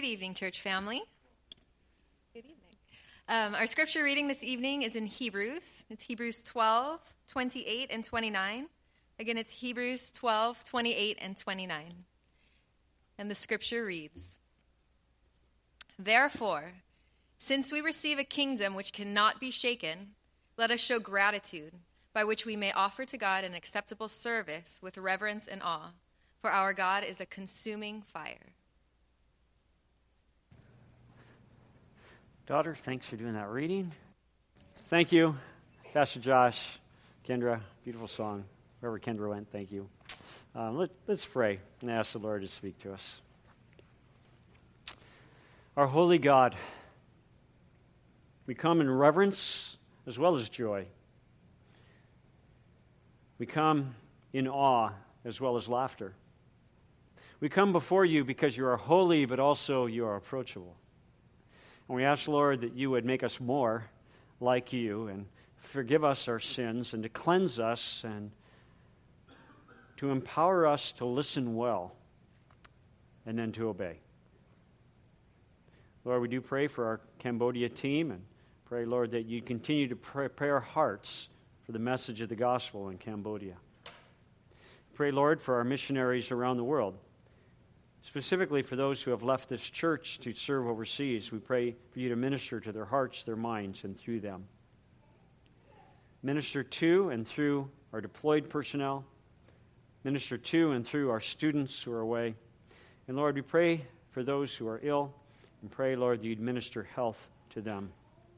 Good evening, church family. Good evening. Um, our scripture reading this evening is in Hebrews. It's Hebrews 12, 28, and 29. Again, it's Hebrews 12, 28, and 29. And the scripture reads Therefore, since we receive a kingdom which cannot be shaken, let us show gratitude, by which we may offer to God an acceptable service with reverence and awe, for our God is a consuming fire. Daughter, thanks for doing that reading. Thank you, Pastor Josh, Kendra. Beautiful song. Wherever Kendra went, thank you. Um, let, let's pray and ask the Lord to speak to us. Our holy God, we come in reverence as well as joy. We come in awe as well as laughter. We come before you because you are holy, but also you are approachable. And we ask, Lord, that you would make us more like you and forgive us our sins and to cleanse us and to empower us to listen well and then to obey. Lord, we do pray for our Cambodia team and pray, Lord, that you continue to prepare hearts for the message of the gospel in Cambodia. Pray, Lord, for our missionaries around the world. Specifically for those who have left this church to serve overseas, we pray for you to minister to their hearts, their minds, and through them. Minister to and through our deployed personnel. Minister to and through our students who are away. And Lord, we pray for those who are ill and pray, Lord, that you'd minister health to them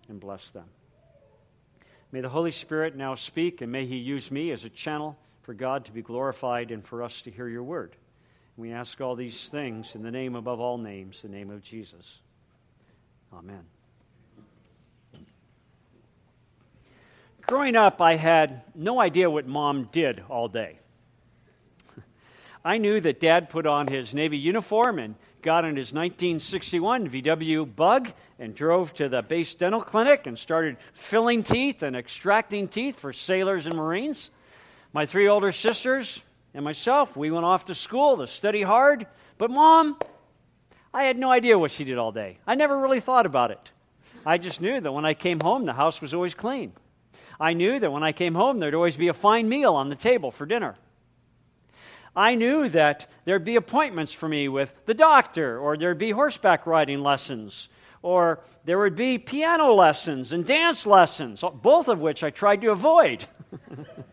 and bless them. May the Holy Spirit now speak, and may He use me as a channel for God to be glorified and for us to hear your word. We ask all these things in the name above all names, the name of Jesus. Amen. Growing up, I had no idea what mom did all day. I knew that dad put on his Navy uniform and got in his 1961 VW bug and drove to the base dental clinic and started filling teeth and extracting teeth for sailors and Marines. My three older sisters and myself, we went off to school to study hard. But mom, I had no idea what she did all day. I never really thought about it. I just knew that when I came home, the house was always clean. I knew that when I came home, there'd always be a fine meal on the table for dinner. I knew that there'd be appointments for me with the doctor, or there'd be horseback riding lessons, or there would be piano lessons and dance lessons, both of which I tried to avoid.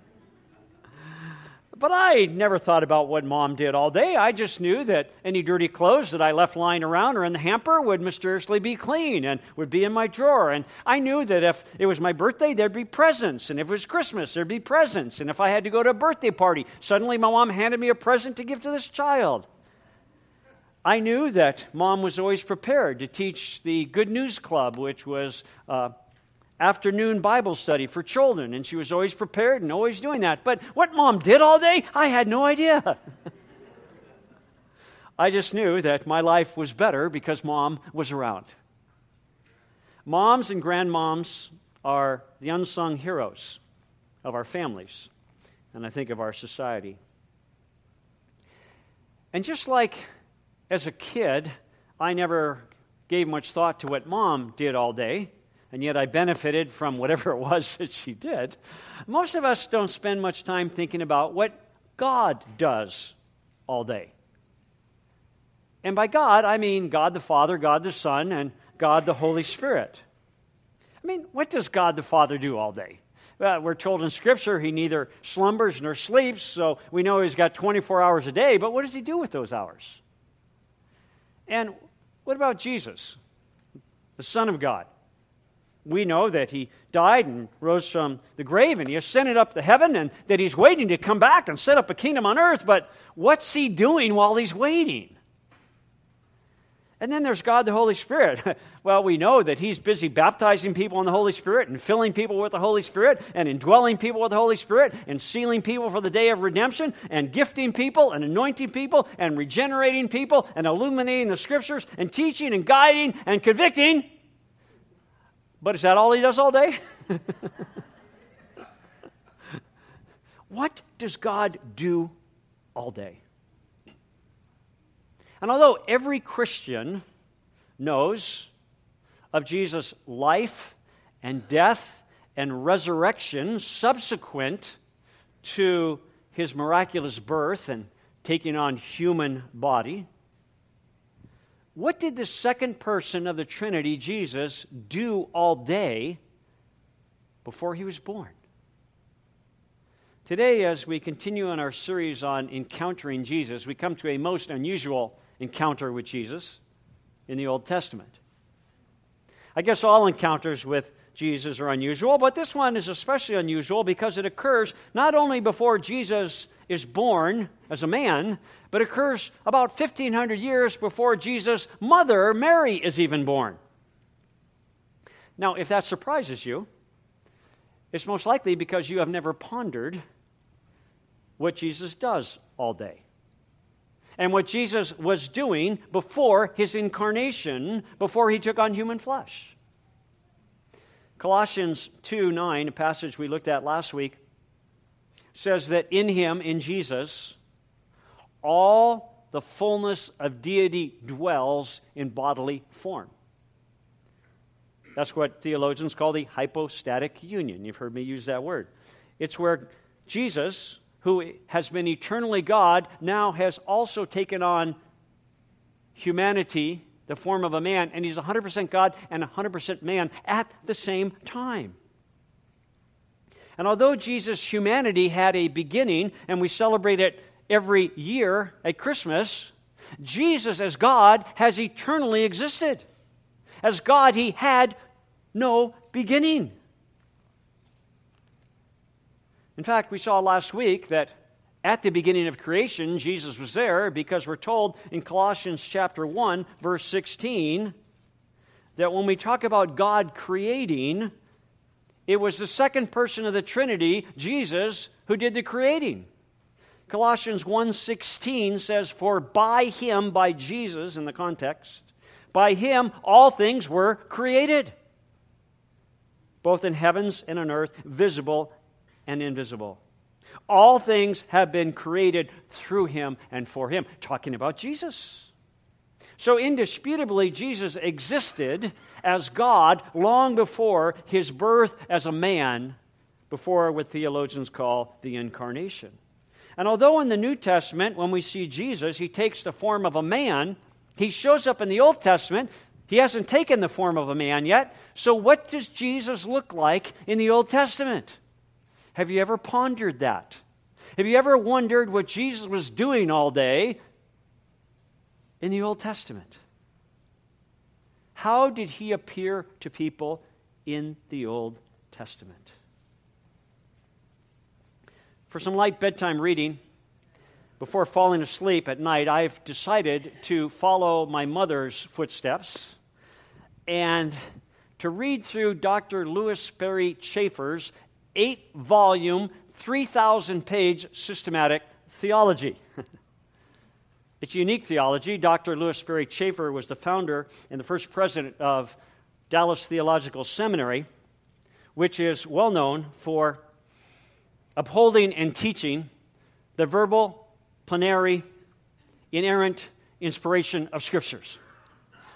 But I never thought about what mom did all day. I just knew that any dirty clothes that I left lying around or in the hamper would mysteriously be clean and would be in my drawer. And I knew that if it was my birthday, there'd be presents. And if it was Christmas, there'd be presents. And if I had to go to a birthday party, suddenly my mom handed me a present to give to this child. I knew that mom was always prepared to teach the Good News Club, which was uh, afternoon Bible study for children, and she was always prepared and always doing that. But what mom did all day, I had no idea. I just knew that my life was better because mom was around. Moms and grandmoms are the unsung heroes of our families, and I think of our society. And just like as a kid, I never gave much thought to what mom did all day and yet I benefited from whatever it was that she did. Most of us don't spend much time thinking about what God does all day. And by God, I mean God the Father, God the Son, and God the Holy Spirit. I mean, what does God the Father do all day? Well, we're told in Scripture he neither slumbers nor sleeps, so we know he's got 24 hours a day, but what does he do with those hours? And what about Jesus, the Son of God? We know that he died and rose from the grave and he ascended up to heaven and that he's waiting to come back and set up a kingdom on earth. But what's he doing while he's waiting? And then there's God the Holy Spirit. well, we know that He's busy baptizing people in the Holy Spirit and filling people with the Holy Spirit and indwelling people with the Holy Spirit and sealing people for the day of redemption and gifting people and anointing people and regenerating people and illuminating the Scriptures and teaching and guiding and convicting. But is that all he does all day? what does God do all day? And although every Christian knows of Jesus' life and death and resurrection subsequent to his miraculous birth and taking on human body. What did the second person of the Trinity, Jesus, do all day before he was born? Today, as we continue on our series on encountering Jesus, we come to a most unusual encounter with Jesus in the Old Testament. I guess all encounters with Jesus are unusual, but this one is especially unusual because it occurs not only before Jesus is born as a man, but occurs about 1500 years before Jesus' mother, Mary, is even born. Now, if that surprises you, it's most likely because you have never pondered what Jesus does all day and what Jesus was doing before his incarnation, before he took on human flesh. Colossians 2 9, a passage we looked at last week, says that in him, in Jesus, all the fullness of deity dwells in bodily form. That's what theologians call the hypostatic union. You've heard me use that word. It's where Jesus, who has been eternally God, now has also taken on humanity, the form of a man, and he's 100% God and 100% man at the same time. And although Jesus' humanity had a beginning, and we celebrate it every year at Christmas, Jesus, as God, has eternally existed. As God, he had no beginning. In fact, we saw last week that at the beginning of creation, Jesus was there because we're told in Colossians chapter 1, verse 16, that when we talk about God creating, it was the second person of the Trinity, Jesus, who did the creating. Colossians 1:16 says for by him by Jesus in the context by him all things were created both in heavens and on earth visible and invisible. All things have been created through him and for him. Talking about Jesus. So, indisputably, Jesus existed as God long before his birth as a man, before what theologians call the incarnation. And although in the New Testament, when we see Jesus, he takes the form of a man, he shows up in the Old Testament. He hasn't taken the form of a man yet. So, what does Jesus look like in the Old Testament? Have you ever pondered that? Have you ever wondered what Jesus was doing all day in the Old Testament? How did he appear to people in the Old Testament? For some light bedtime reading, before falling asleep at night, I've decided to follow my mother's footsteps and to read through Dr. Lewis Sperry Chafer's eight volume, 3,000 page systematic theology. it's unique theology. Dr. Lewis Sperry Chafer was the founder and the first president of Dallas Theological Seminary, which is well known for upholding and teaching the verbal, plenary, inerrant inspiration of Scriptures.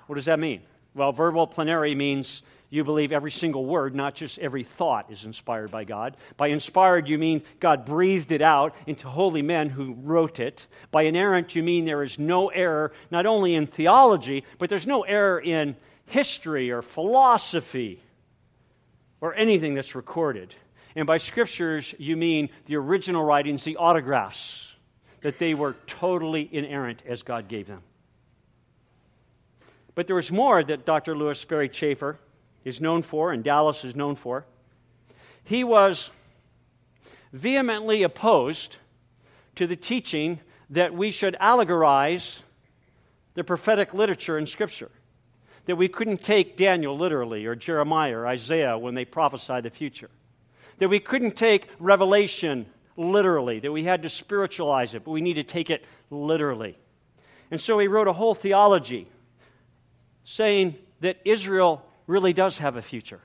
What does that mean? Well, verbal plenary means you believe every single word, not just every thought, is inspired by God. By inspired, you mean God breathed it out into holy men who wrote it. By inerrant, you mean there is no error, not only in theology, but there's no error in history or philosophy or anything that's recorded. And by scriptures, you mean the original writings, the autographs, that they were totally inerrant as God gave them. But there was more that Dr. Lewis Sperry Chafer is known for and Dallas is known for. He was vehemently opposed to the teaching that we should allegorize the prophetic literature in Scripture. That we couldn't take Daniel literally, or Jeremiah, or Isaiah when they prophesied the future. That we couldn't take Revelation literally, that we had to spiritualize it, but we need to take it literally. And so he wrote a whole theology saying that Israel really does have a future,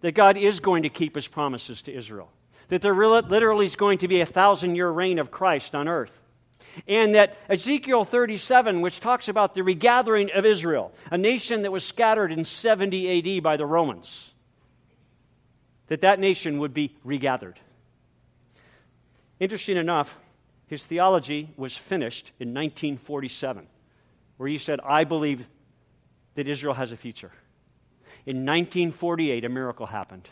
that God is going to keep his promises to Israel, that there literally is going to be a thousand year reign of Christ on earth. And that Ezekiel 37, which talks about the regathering of Israel, a nation that was scattered in 70 AD by the Romans, that that nation would be regathered. Interesting enough, his theology was finished in 1947, where he said, I believe that Israel has a future. In 1948, a miracle happened.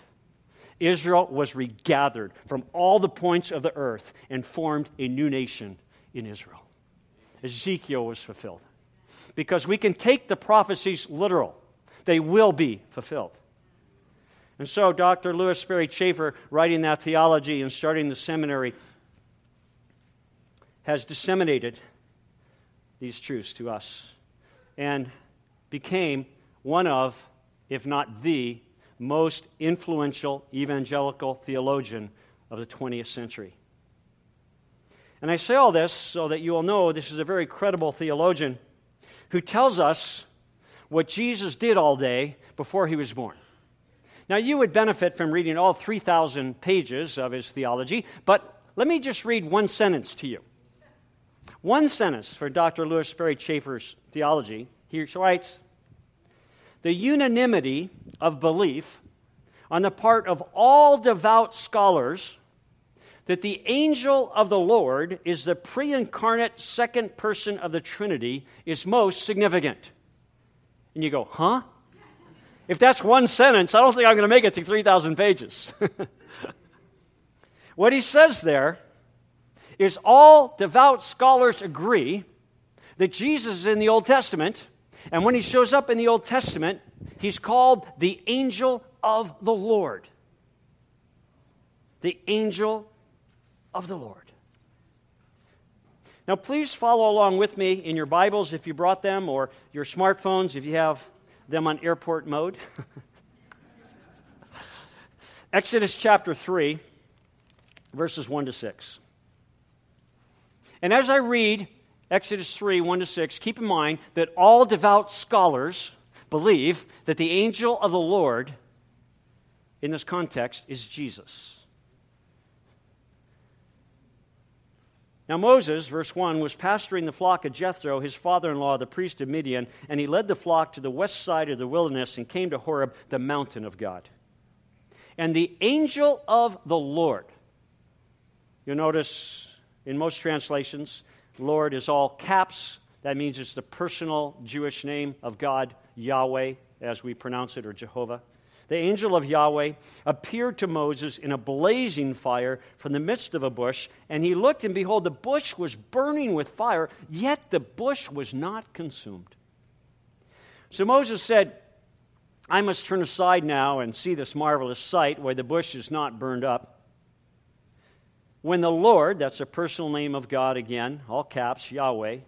Israel was regathered from all the points of the earth and formed a new nation in Israel. Ezekiel was fulfilled. Because we can take the prophecies literal, they will be fulfilled. And so, Dr. Lewis Sperry Chafer, writing that theology and starting the seminary, has disseminated these truths to us and became one of, if not the, most influential evangelical theologian of the 20th century. And I say all this so that you will know this is a very credible theologian who tells us what Jesus did all day before he was born. Now, you would benefit from reading all 3,000 pages of his theology, but let me just read one sentence to you. One sentence for Dr. Lewis Sperry Chafer's theology. He writes The unanimity of belief on the part of all devout scholars that the angel of the Lord is the pre incarnate second person of the Trinity is most significant. And you go, huh? If that's one sentence, I don't think I'm going to make it to 3,000 pages. what he says there is all devout scholars agree that Jesus is in the Old Testament, and when he shows up in the Old Testament, he's called the angel of the Lord. The angel of the Lord. Now, please follow along with me in your Bibles if you brought them, or your smartphones if you have them on airport mode. Exodus chapter 3, verses 1 to 6. And as I read Exodus 3, 1 to 6, keep in mind that all devout scholars believe that the angel of the Lord in this context is Jesus. Now, Moses, verse 1, was pasturing the flock of Jethro, his father in law, the priest of Midian, and he led the flock to the west side of the wilderness and came to Horeb, the mountain of God. And the angel of the Lord, you'll notice in most translations, Lord is all caps. That means it's the personal Jewish name of God, Yahweh, as we pronounce it, or Jehovah the angel of Yahweh appeared to Moses in a blazing fire from the midst of a bush, and he looked, and behold, the bush was burning with fire, yet the bush was not consumed. So Moses said, I must turn aside now and see this marvelous sight where the bush is not burned up. When the Lord, that's a personal name of God again, all caps, Yahweh,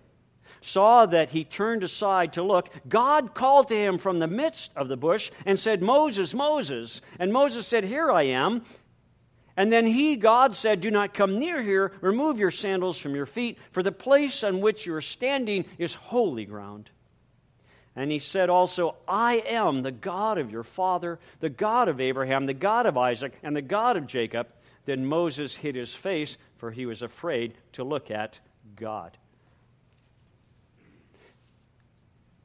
saw that he turned aside to look, God called to him from the midst of the bush and said, Moses, Moses. And Moses said, Here I am. And then he, God, said, Do not come near here. Remove your sandals from your feet, for the place on which you are standing is holy ground. And he said also, I am the God of your father, the God of Abraham, the God of Isaac, and the God of Jacob. Then Moses hid his face, for he was afraid to look at God.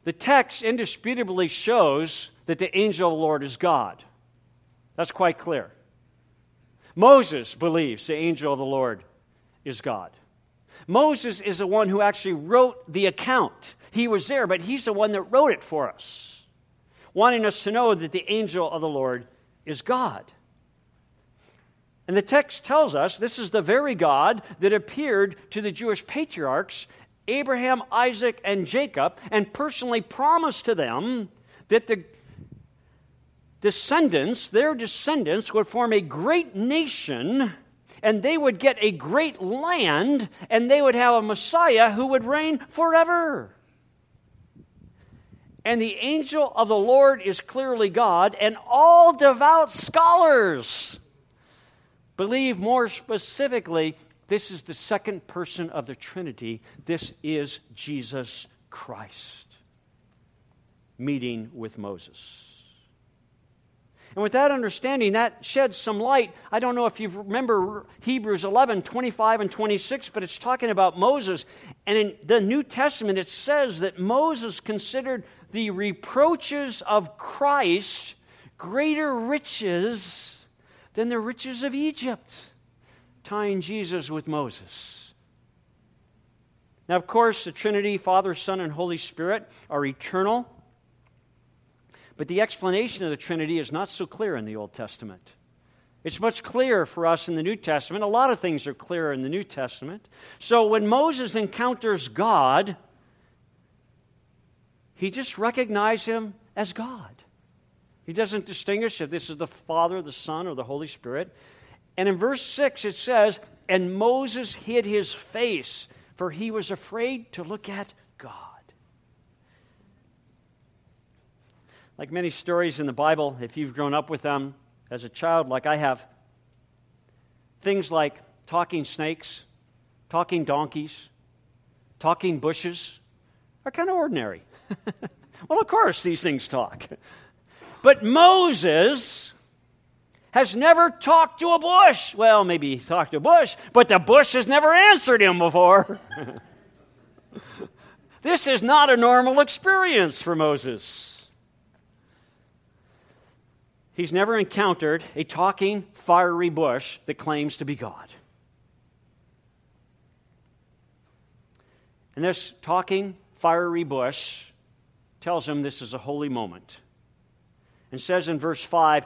The text indisputably shows that the angel of the Lord is God. That's quite clear. Moses believes the angel of the Lord is God. Moses is the one who actually wrote the account. He was there, but he's the one that wrote it for us, wanting us to know that the angel of the Lord is God. And the text tells us this is the very God that appeared to the Jewish patriarchs Abraham, Isaac, and Jacob and personally promised to them that the descendants, their descendants, would form a great nation and they would get a great land and they would have a Messiah who would reign forever. And the angel of the Lord is clearly God, and all devout scholars believe more specifically this is the second person of the Trinity. This is Jesus Christ meeting with Moses. And with that understanding, that sheds some light. I don't know if you remember Hebrews 11, 25 and 26, but it's talking about Moses. And in the New Testament, it says that Moses considered the reproaches of Christ greater riches than the riches of Egypt, tying Jesus with Moses. Now, of course, the Trinity, Father, Son, and Holy Spirit, are eternal. But the explanation of the Trinity is not so clear in the Old Testament. It's much clearer for us in the New Testament. A lot of things are clearer in the New Testament. So when Moses encounters God, he just recognizes him as God. He doesn't distinguish if this is the Father, the Son, or the Holy Spirit. And in verse 6, it says, And Moses hid his face, for he was afraid to look at God. Like many stories in the Bible, if you've grown up with them as a child, like I have, things like talking snakes, talking donkeys, talking bushes are kind of ordinary. well, of course, these things talk. But Moses has never talked to a bush. Well, maybe he talked to a bush, but the bush has never answered him before. this is not a normal experience for Moses. He's never encountered a talking, fiery bush that claims to be God. And this talking, fiery bush tells him this is a holy moment. And says in verse 5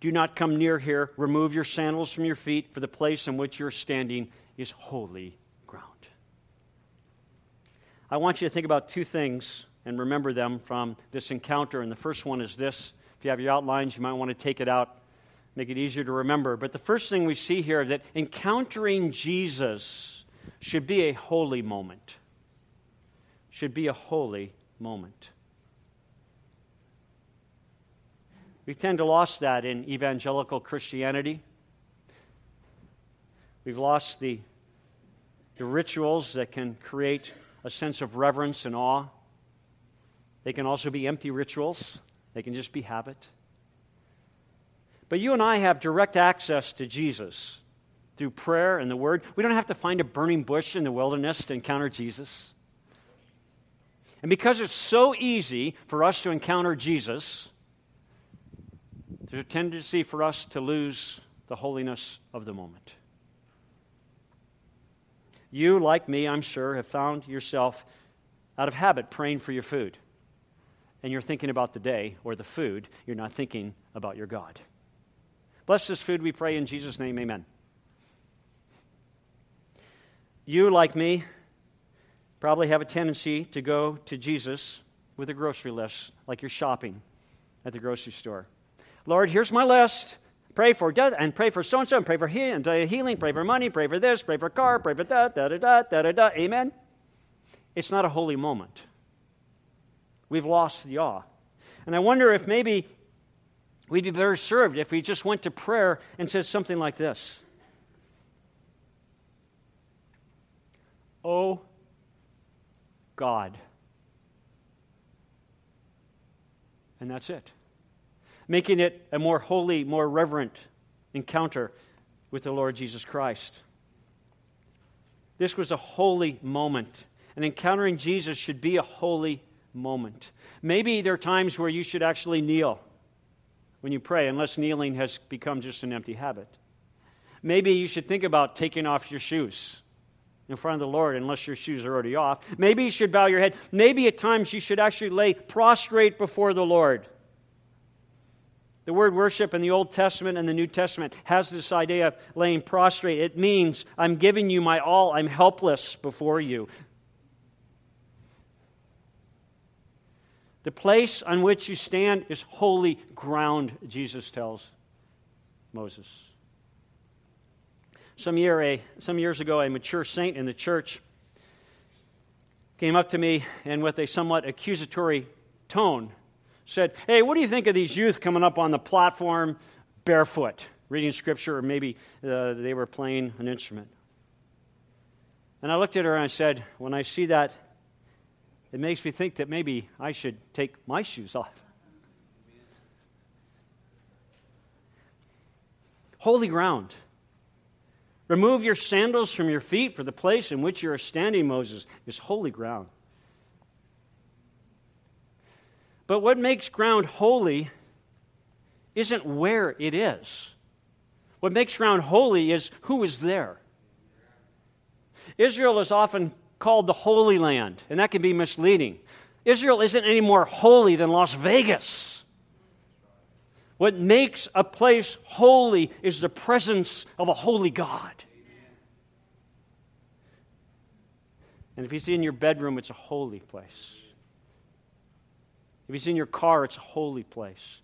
Do not come near here, remove your sandals from your feet, for the place in which you're standing is holy ground. I want you to think about two things and remember them from this encounter. And the first one is this if you have your outlines, you might want to take it out, make it easier to remember. But the first thing we see here that encountering Jesus should be a holy moment. Should be a holy moment. We tend to lose that in evangelical Christianity. We've lost the, the rituals that can create a sense of reverence and awe. They can also be empty rituals. They can just be habit. But you and I have direct access to Jesus through prayer and the Word. We don't have to find a burning bush in the wilderness to encounter Jesus. And because it's so easy for us to encounter Jesus, there's a tendency for us to lose the holiness of the moment. You, like me, I'm sure, have found yourself out of habit praying for your food and you're thinking about the day or the food, you're not thinking about your God. Bless this food, we pray in Jesus' name, amen. You, like me, probably have a tendency to go to Jesus with a grocery list, like you're shopping at the grocery store. Lord, here's my list. Pray for death and pray for so and so, and pray for uh, healing, pray for money, pray for this, pray for car, pray for that, da da da da da da. Amen. It's not a holy moment. We've lost the awe. And I wonder if maybe we'd be better served if we just went to prayer and said something like this Oh, God. And that's it. Making it a more holy, more reverent encounter with the Lord Jesus Christ. This was a holy moment. And encountering Jesus should be a holy moment. Maybe there are times where you should actually kneel when you pray, unless kneeling has become just an empty habit. Maybe you should think about taking off your shoes in front of the Lord, unless your shoes are already off. Maybe you should bow your head. Maybe at times you should actually lay prostrate before the Lord. The word worship in the Old Testament and the New Testament has this idea of laying prostrate. It means I'm giving you my all, I'm helpless before you. The place on which you stand is holy ground, Jesus tells Moses. Some, year, a, some years ago, a mature saint in the church came up to me and, with a somewhat accusatory tone, said, Hey, what do you think of these youth coming up on the platform barefoot, reading scripture, or maybe uh, they were playing an instrument? And I looked at her and I said, When I see that, it makes me think that maybe I should take my shoes off. Holy ground. Remove your sandals from your feet, for the place in which you are standing, Moses, is holy ground. But what makes ground holy isn't where it is. What makes ground holy is who is there. Israel is often called the Holy Land, and that can be misleading. Israel isn't any more holy than Las Vegas. What makes a place holy is the presence of a holy God. And if he's in your bedroom, it's a holy place. If he's in your car, it's a holy place.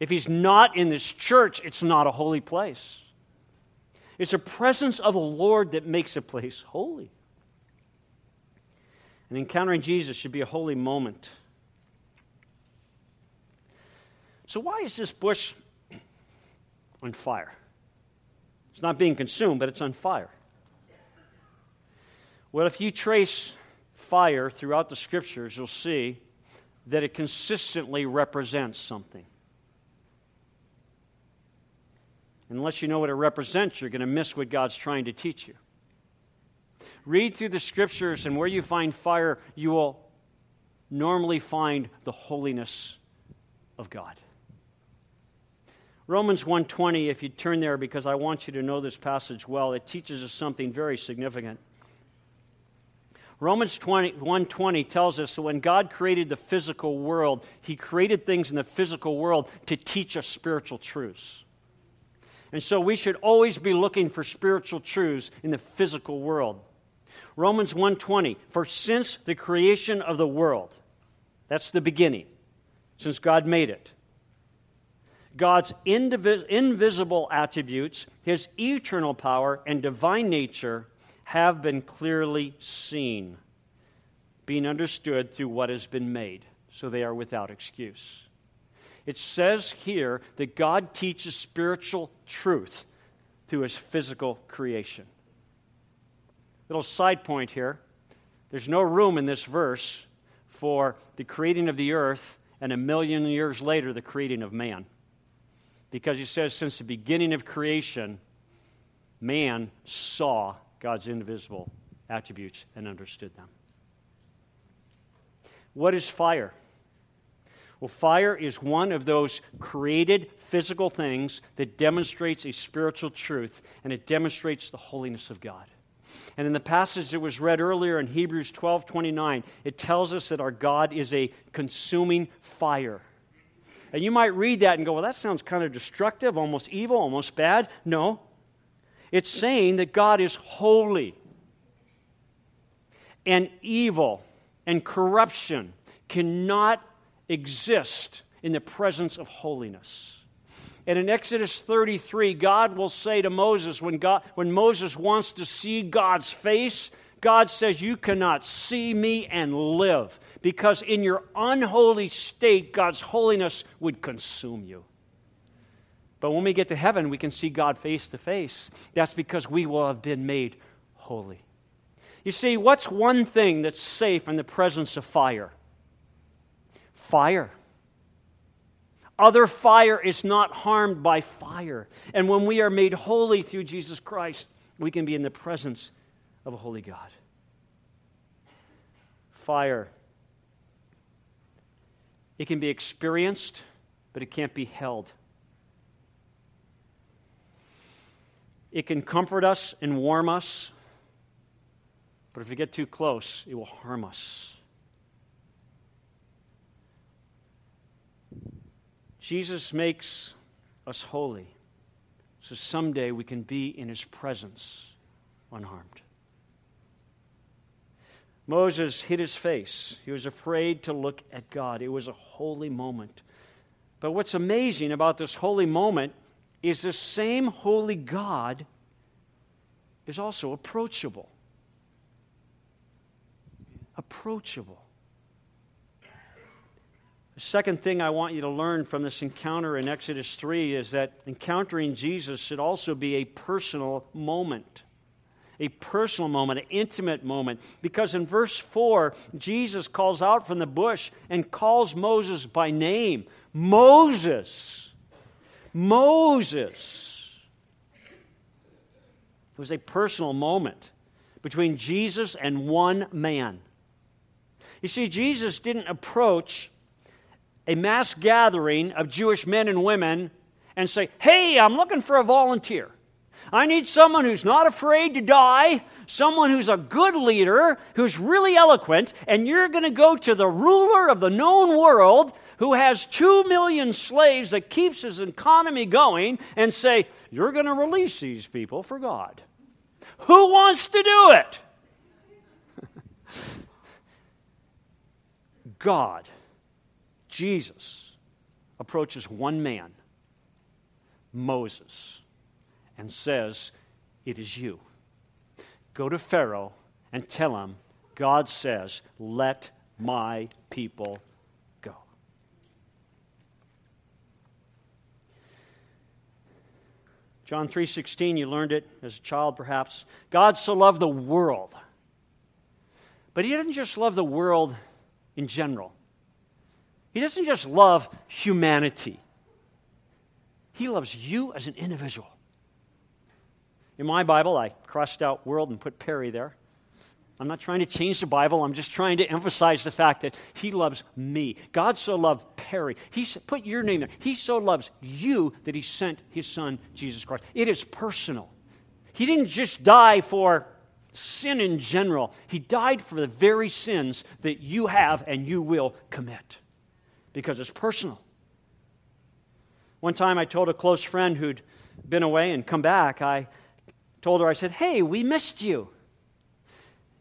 If he's not in this church, it's not a holy place. It's the presence of the Lord that makes a place holy. And encountering Jesus should be a holy moment. So, why is this bush on fire? It's not being consumed, but it's on fire. Well, if you trace fire throughout the scriptures, you'll see that it consistently represents something. Unless you know what it represents, you're going to miss what God's trying to teach you. Read through the scriptures, and where you find fire, you will normally find the holiness of God. Romans 1:20 if you turn there because I want you to know this passage well it teaches us something very significant. Romans 20, 120 tells us that when God created the physical world, he created things in the physical world to teach us spiritual truths. And so we should always be looking for spiritual truths in the physical world. Romans 1:20 For since the creation of the world that's the beginning since God made it God's indivis- invisible attributes his eternal power and divine nature have been clearly seen being understood through what has been made so they are without excuse it says here that God teaches spiritual truth through his physical creation. Little side point here there's no room in this verse for the creating of the earth and a million years later the creating of man. Because he says, since the beginning of creation, man saw God's invisible attributes and understood them. What is fire? Well, fire is one of those created physical things that demonstrates a spiritual truth and it demonstrates the holiness of God. And in the passage that was read earlier in Hebrews 12 29, it tells us that our God is a consuming fire. And you might read that and go, well, that sounds kind of destructive, almost evil, almost bad. No. It's saying that God is holy. And evil and corruption cannot exist in the presence of holiness. And in Exodus 33, God will say to Moses, when, God, when Moses wants to see God's face, God says, You cannot see me and live, because in your unholy state, God's holiness would consume you. But when we get to heaven, we can see God face to face. That's because we will have been made holy. You see, what's one thing that's safe in the presence of fire? fire. Other fire is not harmed by fire. And when we are made holy through Jesus Christ, we can be in the presence of a holy God. Fire. It can be experienced, but it can't be held. It can comfort us and warm us, but if we get too close, it will harm us. Jesus makes us holy so someday we can be in his presence unharmed. Moses hid his face. He was afraid to look at God. It was a holy moment. But what's amazing about this holy moment is the same holy God is also approachable. Approachable. The second thing I want you to learn from this encounter in Exodus 3 is that encountering Jesus should also be a personal moment. A personal moment, an intimate moment. Because in verse 4, Jesus calls out from the bush and calls Moses by name Moses! Moses. It was a personal moment between Jesus and one man. You see, Jesus didn't approach a mass gathering of Jewish men and women and say, Hey, I'm looking for a volunteer. I need someone who's not afraid to die, someone who's a good leader, who's really eloquent, and you're going to go to the ruler of the known world who has two million slaves that keeps his economy going and say, You're going to release these people for God. Who wants to do it? God, Jesus, approaches one man, Moses and says, It is you. Go to Pharaoh and tell him, God says, Let my people go. John 3:16 you learned it as a child perhaps. God so loved the world. But he didn't just love the world in general. He doesn't just love humanity. He loves you as an individual. In my Bible, I crossed out world and put Perry there. I'm not trying to change the Bible. I'm just trying to emphasize the fact that He loves me. God so loved Perry. He put your name there. He so loves you that He sent His Son, Jesus Christ. It is personal. He didn't just die for sin in general, He died for the very sins that you have and you will commit because it's personal. One time I told a close friend who'd been away and come back, I told her, I said, Hey, we missed you.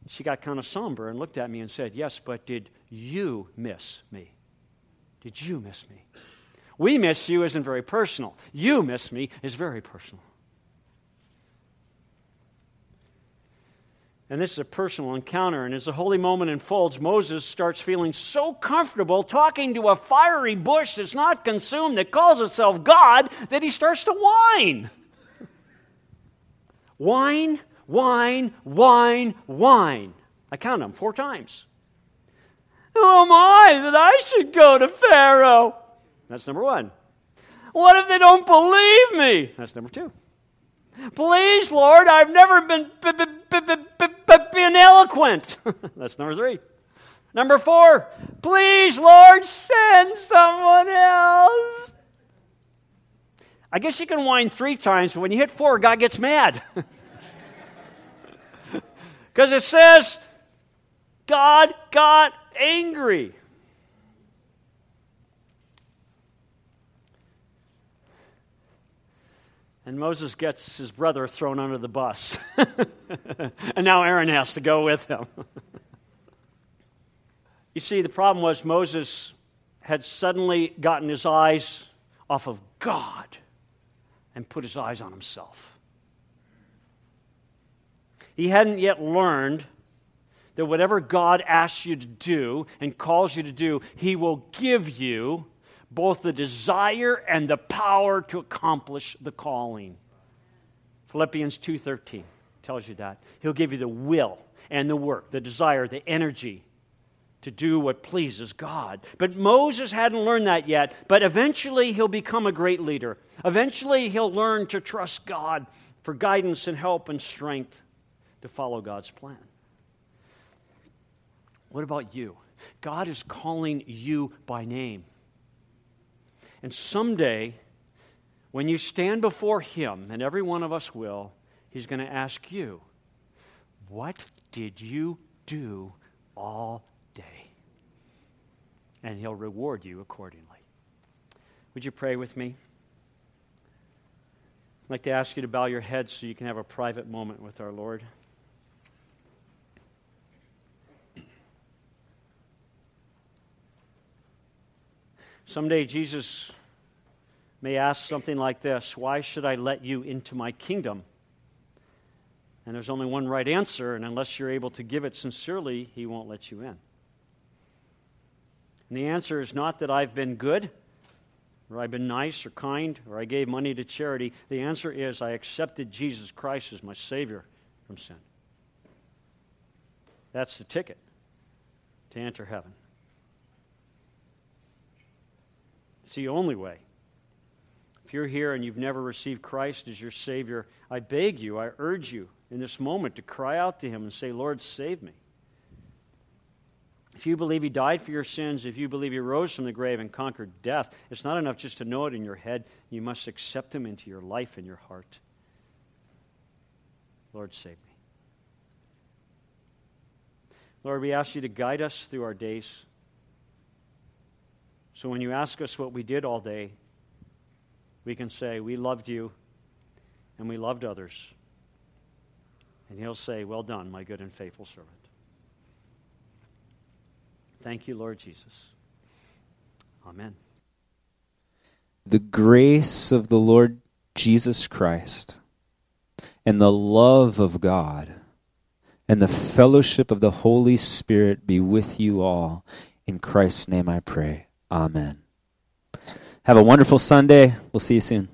She got kind of somber and looked at me and said, Yes, but did you miss me? Did you miss me? We miss you isn't very personal. You miss me is very personal. And this is a personal encounter. And as the holy moment unfolds, Moses starts feeling so comfortable talking to a fiery bush that's not consumed, that calls itself God, that he starts to whine. Whine, whine, whine, whine. I count them four times. Oh, Who am I that I should go to Pharaoh? That's number one. What if they don't believe me? That's number two. Please, Lord, I've never been, been eloquent. That's number three. Number four, please, Lord, send someone else. I guess you can whine three times, but when you hit four, God gets mad. Because it says God got angry. And Moses gets his brother thrown under the bus. and now Aaron has to go with him. you see, the problem was Moses had suddenly gotten his eyes off of God and put his eyes on himself. He hadn't yet learned that whatever God asks you to do and calls you to do, He will give you both the desire and the power to accomplish the calling. Philippians 2:13 tells you that. He'll give you the will and the work, the desire, the energy to do what pleases God. But Moses hadn't learned that yet, but eventually he'll become a great leader. Eventually he'll learn to trust God for guidance and help and strength to follow God's plan. What about you? God is calling you by name. And someday, when you stand before Him, and every one of us will, He's going to ask you, What did you do all day. And He'll reward you accordingly. Would you pray with me? I'd like to ask you to bow your heads so you can have a private moment with our Lord. Someday Jesus may ask something like this Why should I let you into my kingdom? And there's only one right answer, and unless you're able to give it sincerely, he won't let you in. And the answer is not that I've been good, or I've been nice or kind, or I gave money to charity. The answer is I accepted Jesus Christ as my Savior from sin. That's the ticket to enter heaven. It's the only way If you're here and you've never received Christ as your Savior, I beg you, I urge you in this moment to cry out to Him and say, Lord, save me. If you believe He died for your sins, if you believe He rose from the grave and conquered death, it's not enough just to know it in your head. You must accept Him into your life and your heart. Lord, save me. Lord, we ask you to guide us through our days. So when you ask us what we did all day, we can say, We loved you and we loved others. And he'll say, Well done, my good and faithful servant. Thank you, Lord Jesus. Amen. The grace of the Lord Jesus Christ and the love of God and the fellowship of the Holy Spirit be with you all. In Christ's name I pray. Amen. Have a wonderful Sunday. We'll see you soon.